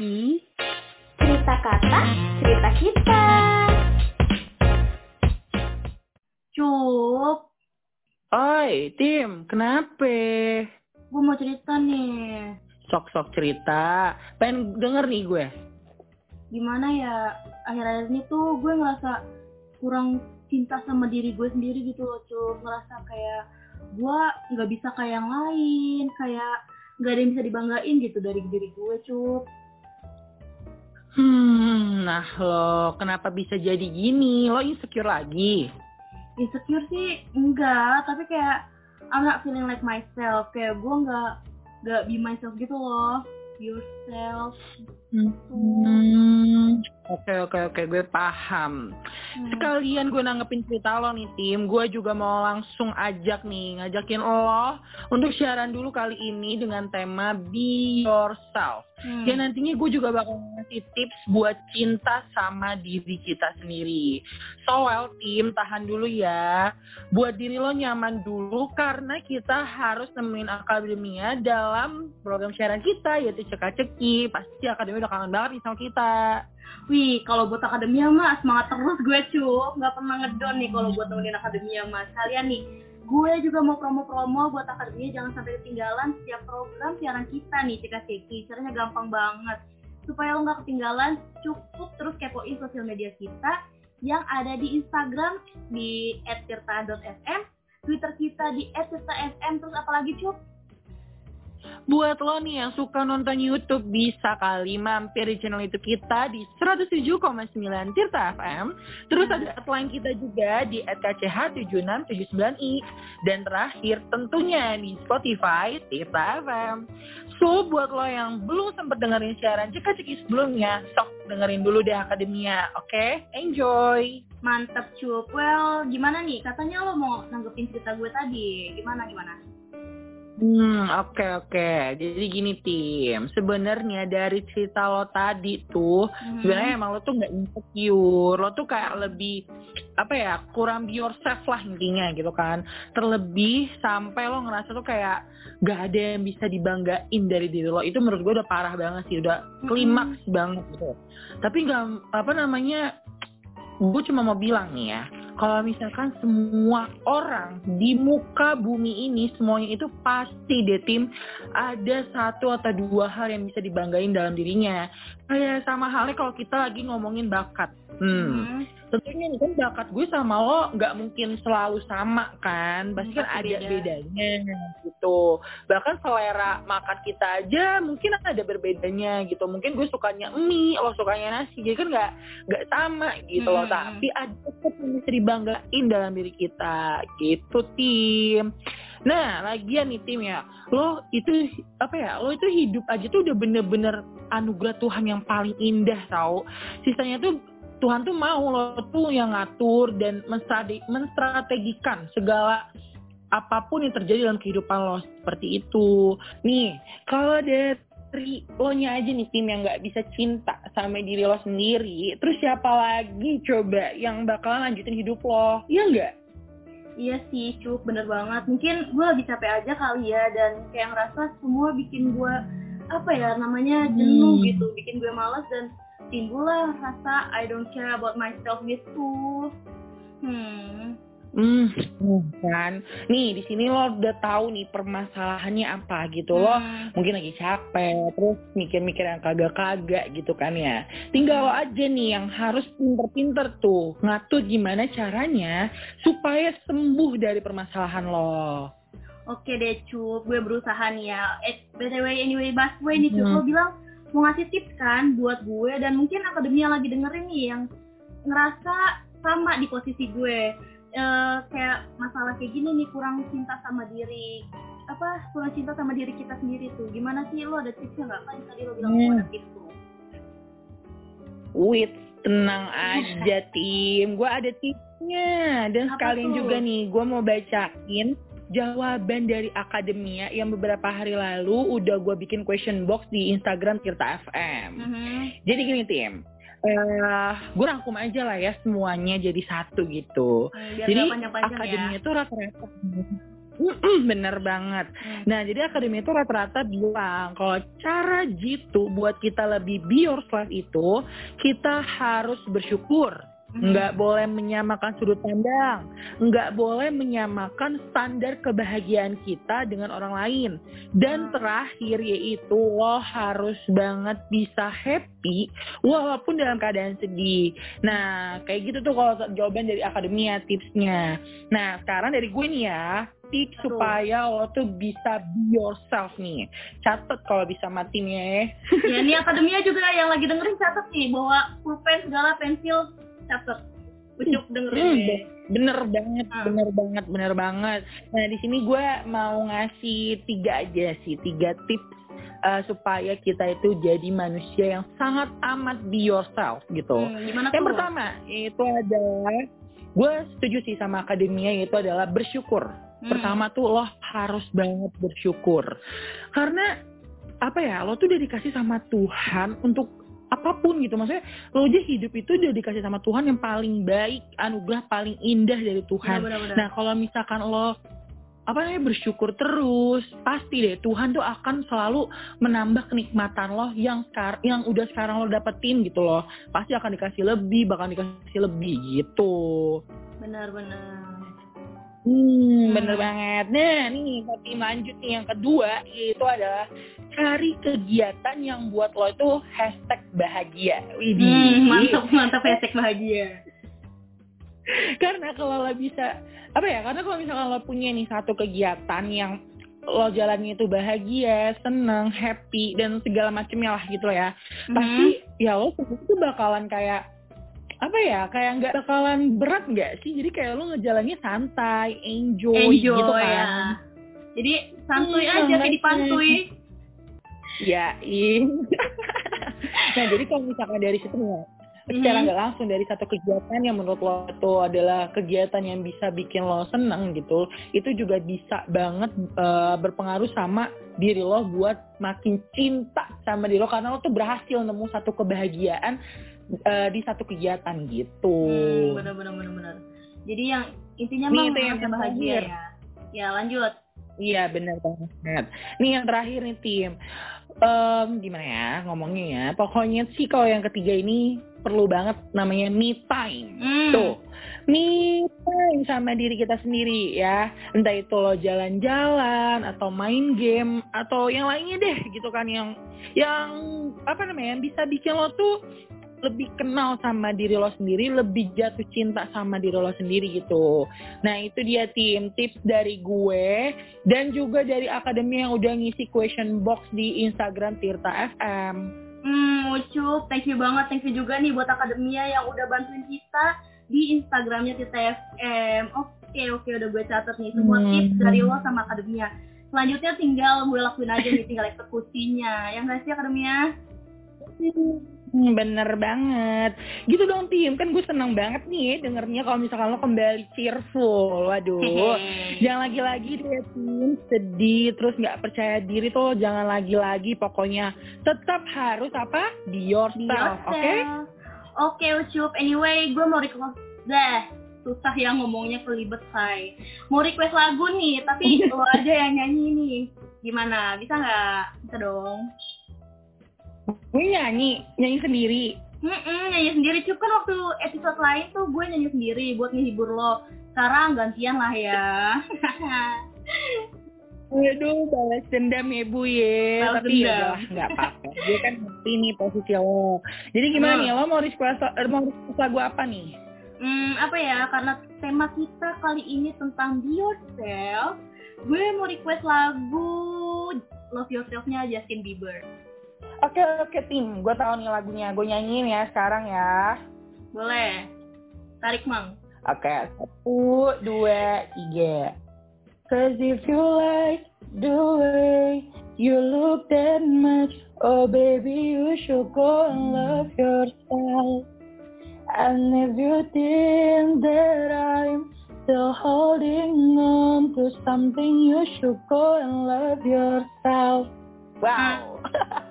Ceki Cerita kata, cerita kita Cup, Oi, Tim, kenapa? gue mau cerita nih. Sok-sok cerita. Pengen denger nih gue. Gimana ya, akhir-akhir ini tuh gue ngerasa kurang cinta sama diri gue sendiri gitu loh, Cup. Ngerasa kayak gue nggak bisa kayak yang lain, kayak nggak ada yang bisa dibanggain gitu dari diri gue, Cup. Hmm, nah lo kenapa bisa jadi gini? Lo insecure lagi? Insecure sih enggak, tapi kayak I'm not feeling like myself. Kayak gue nggak nggak be myself gitu loh. Yourself. Hmm, oke oke oke, gue paham. Hmm. Sekalian gue nanggepin cerita lo nih tim, gue juga mau langsung ajak nih, ngajakin lo untuk siaran dulu kali ini dengan tema Be Yourself. Hmm. Ya nantinya gue juga bakal ngasih tips buat cinta sama diri kita sendiri. So well tim, tahan dulu ya. Buat diri lo nyaman dulu karena kita harus nemenin akademia dalam program siaran kita yaitu ceka-ceki. Pasti akademi udah kangen banget nih sama kita. Wih, kalau buat akademia mah semangat terus gue cup, nggak pernah ngedon nih kalau buat nemenin akademia mah. Kalian nih, gue juga mau promo-promo buat akademia jangan sampai ketinggalan setiap program siaran kita nih Cika Ceki. Caranya gampang banget. Supaya lo nggak ketinggalan, cukup terus kepoin sosial media kita yang ada di Instagram di @tirta.fm, Twitter kita di @tirta.fm, terus apalagi cup? Buat lo nih yang suka nonton YouTube bisa kali mampir di channel YouTube kita di 107,9 Tirta FM. Terus Hmm. ada hotline kita juga di @kch7679i dan terakhir tentunya di Spotify Tirta FM. So buat lo yang belum sempat dengerin siaran ceka-ceki sebelumnya, sok dengerin dulu deh Akademia, oke? Enjoy! Mantep cup. Well, gimana nih? Katanya lo mau nanggepin cerita gue tadi. Gimana gimana? Hmm, oke oke. Jadi gini tim, sebenarnya dari cerita lo tadi tuh, Hmm. sebenarnya emang lo tuh nggak insecure, lo tuh kayak lebih apa ya kurang be yourself lah intinya gitu kan. Terlebih sampai lo ngerasa tuh kayak gak ada yang bisa dibanggain dari diri lo. Itu menurut gue udah parah banget sih, udah klimaks banget gitu. Tapi nggak apa namanya, gue cuma mau bilang nih ya, kalau misalkan semua orang di muka bumi ini semuanya itu pasti deh tim ada satu atau dua hal yang bisa dibanggain dalam dirinya. Kayak sama halnya kalau kita lagi ngomongin bakat. Hmm. Hmm. Tentunya kan bakat gue sama lo nggak mungkin selalu sama kan, pasti kan ada beda. bedanya gitu. Bahkan selera makan kita aja mungkin ada berbedanya gitu. Mungkin gue sukanya mie, lo sukanya nasi, jadi kan nggak nggak sama gitu loh. Hmm. Tapi ada tetap yang bisa dibanggain dalam diri kita gitu tim. Nah, lagian nih tim ya, lo itu apa ya? Lo itu hidup aja tuh udah bener-bener anugerah Tuhan yang paling indah tau. Sisanya tuh Tuhan tuh mau lo tuh yang ngatur dan menstrate- menstrategikan segala apa pun yang terjadi dalam kehidupan lo seperti itu. Nih, kalau dari lo nya aja nih tim yang nggak bisa cinta sama diri lo sendiri, terus siapa lagi coba yang bakalan lanjutin hidup lo? Iya nggak? Iya sih, Cuk, bener banget. Mungkin gue lagi capek aja kali ya, dan kayak ngerasa semua bikin gue, apa ya, namanya jenuh Hmm. gitu. Bikin gue males dan timbullah rasa I don't care about myself gitu. Hmm, Hmm, kan. Nih, di sini lo udah tahu nih permasalahannya apa gitu lo. Hmm. mungkin lagi capek terus mikir-mikir yang kagak-kagak gitu kan ya tinggal lo aja nih yang harus pinter-pinter tuh ngatur gimana caranya supaya sembuh dari permasalahan lo Oke deh, Cuk. Gue berusaha nih ya. Eh, BTW, anyway, Busway nih, Cuk. Hmm. Lo bilang mau ngasih tips kan buat gue, dan mungkin akademi yang lagi dengerin nih, yang ngerasa sama di posisi gue. Eh, kayak masalah kayak gini nih, kurang cinta sama diri. Apa, kurang cinta sama diri kita sendiri tuh. Gimana sih, lo ada tipsnya nggak? Kan tadi lo bilang Hmm. ada tips tuh. wait tenang aja tim gue ada tipsnya dan Apa sekalian tuh? juga nih gue mau bacain jawaban dari akademia yang beberapa hari lalu udah gue bikin question box di Instagram Tirta FM. Mhm. Jadi gini tim, eh gue rangkum aja lah ya semuanya jadi satu gitu. Hmm, biar Jadi nggak panjang-panjang ya. akademinya tuh rata-rata bener banget. Hmm. Nah, jadi akademi itu rata-rata bilang kalau cara jitu buat kita lebih yourself itu kita harus bersyukur. Nggak boleh menyamakan sudut pandang, nggak boleh menyamakan standar kebahagiaan kita dengan orang lain. Dan terakhir yaitu lo harus banget bisa happy walaupun dalam keadaan sedih. Nah, kayak gitu tuh kalau jawaban dari akademia tipsnya. Nah, sekarang dari gue nih ya, tips supaya lo tuh bisa be yourself nih. Catet kalau bisa matinya ya. ya ini akademia juga yang lagi dengerin catat nih bawa pulpen segala pensil catat ucuk dengerin Hmm, deh. bener banget, Ah. bener banget, bener banget. Nah di sini gue mau ngasih tiga aja sih, tiga tips uh, supaya kita itu jadi manusia yang sangat amat be yourself gitu. Hmm, Yang tuh? pertama itu adalah gue setuju sih sama akademia itu adalah bersyukur. Hmm. Pertama tuh lo harus banget bersyukur. Karena apa ya, lo tuh udah dikasih sama Tuhan untuk apa pun gitu. Maksudnya lo aja hidup itu udah dikasih sama Tuhan yang paling baik, anugerah paling indah dari Tuhan. Benar-benar. Nah kalau misalkan lo apa namanya bersyukur terus, pasti deh Tuhan tuh akan selalu menambah kenikmatan lo yang sekarang yang udah sekarang lo dapetin gitu loh. Pasti akan dikasih lebih, bakal dikasih lebih gitu. benar-benar Hmm, bener banget. Nah, nih tapi lanjut nih yang kedua yaitu adalah cari kegiatan yang buat lo itu hashtag bahagia. Widih. hmm, mantap mantap hashtag bahagia Karena kalau lo bisa apa ya? Karena kalau misalkan lo punya nih satu kegiatan yang lo jalannya itu bahagia, seneng, happy dan segala macamnya lah gitu ya. Pasti ya lo itu bakalan kayak apa ya kayak nggak bakalan berat nggak sih? Jadi kayak lo ngejalannya santai enjoy, enjoy. gitu kan. Ya jadi santuy Iya, aja kayak dipantui. Ya, iya. nah, jadi kalau misalkan dari situ secara Mhm. nggak langsung dari satu kegiatan yang menurut lo itu adalah kegiatan yang bisa bikin lo seneng gitu, itu juga bisa banget eh, berpengaruh sama diri lo buat makin cinta sama diri lo karena lo tuh berhasil nemu satu kebahagiaan eh, di satu kegiatan gitu. Hmm, bener bener bener bener. Jadi yang intinya mah itu yang bahagia ya. Ya lanjut. Iya benar banget. Nih yang terakhir nih tim, Em, gimana ya ngomongnya ya. Pokoknya sih kalau yang ketiga ini perlu banget namanya me time. Hmm. Tuh, me time sama diri kita sendiri ya. Entah itu lo jalan-jalan atau main game atau yang lainnya deh gitu kan yang yang apa namanya yang bisa bikin lo tuh lebih kenal sama diri lo sendiri, lebih jatuh cinta sama diri lo sendiri gitu. Nah itu dia tim tips dari gue dan juga dari akademi yang udah ngisi question box di Instagram Tirta FM. Hmm, Ucup, thank you banget, thank you juga nih buat akademia yang udah bantuin kita di Instagramnya kita FM. Oke, oke, udah gue catat nih semua Hmm. tips dari lo sama akademia. Selanjutnya tinggal gue lakuin aja nih, tinggal eksekusinya. Yang sih akademia? Hmm, bener banget. Gitu dong tim, kan gue seneng banget nih dengernya kalau misalkan lo kembali cheerful. Waduh. Jangan lagi-lagi deh tim sedih terus nggak percaya diri tuh jangan lagi-lagi pokoknya tetap harus apa be yourself, oke? Oke, Ucup. Anyway, gue mau request deh. Susah ya ngomongnya kelibet, say. Mau request lagu nih, tapi lo aja yang nyanyi nih. Gimana? Bisa nggak? Bisa dong. Gue nyanyi nyanyi sendiri. Mm-mm, nyanyi sendiri. Cup kan waktu episode lain tuh gue nyanyi sendiri buat ngehibur lo. Sekarang gantian lah ya. Waduh, balas dendam ya Bu ya. Balas Tapi ya dendam. udahlah, nggak apa-apa. Dia kan ngerti nih posisi lo. Jadi gimana Hmm. nih, lo mau request, eh, mau request lagu apa nih? hmm, apa ya? Karena tema kita kali ini tentang be yourself. Gue mau request lagu Love Yourself-nya Justin Bieber. Oke, oke tim. Gue tahu nih lagunya. Gue nyanyiin ya sekarang ya. Boleh. Tarik, Mang. Oke, satu, dua, tiga. Cause if you like the way you look that much, oh baby you should go and love yourself. And if you think that I'm still holding on to something, you should go and love yourself. Wow.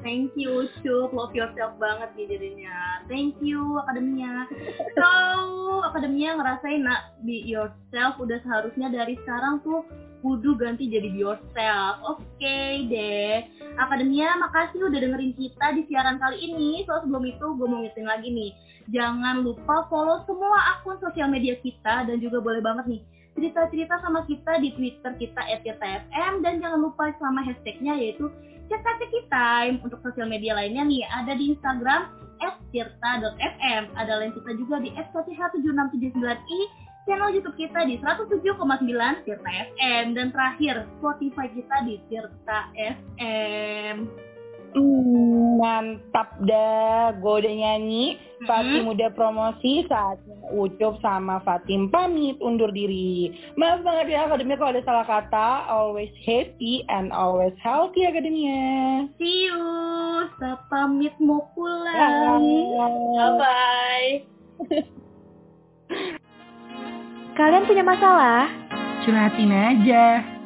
Thank you, Cup. Love yourself banget nih jadinya. Thank you, Akademia. So, Akademia ngerasain nak be yourself udah seharusnya dari sekarang tuh kudu ganti jadi be yourself. Oke deh. Akademia, makasih udah dengerin kita di siaran kali ini. So, sebelum itu gue mau ngingetin lagi nih. Jangan lupa follow semua akun sosial media kita dan juga boleh banget nih cerita-cerita sama kita di Twitter kita @tirta_fm dan jangan lupa sama hashtagnya yaitu Cerita Time. Untuk sosial media lainnya nih ada di Instagram @tirta.fm. Ada lain kita juga di @kth7679i channel YouTube kita di 107,9 Tirta FM dan terakhir Spotify kita di Tirta FM. Hmm, mantap dah, gue udah nyanyi. Fatim udah promosi, saatnya Ucup sama Fatim pamit undur diri. Maaf banget ya Akademia kalau ada salah kata. Always happy and always healthy Akademia. See you. Saya pamit mau pulang. Bye-bye. Kalian punya masalah? Curhatin aja.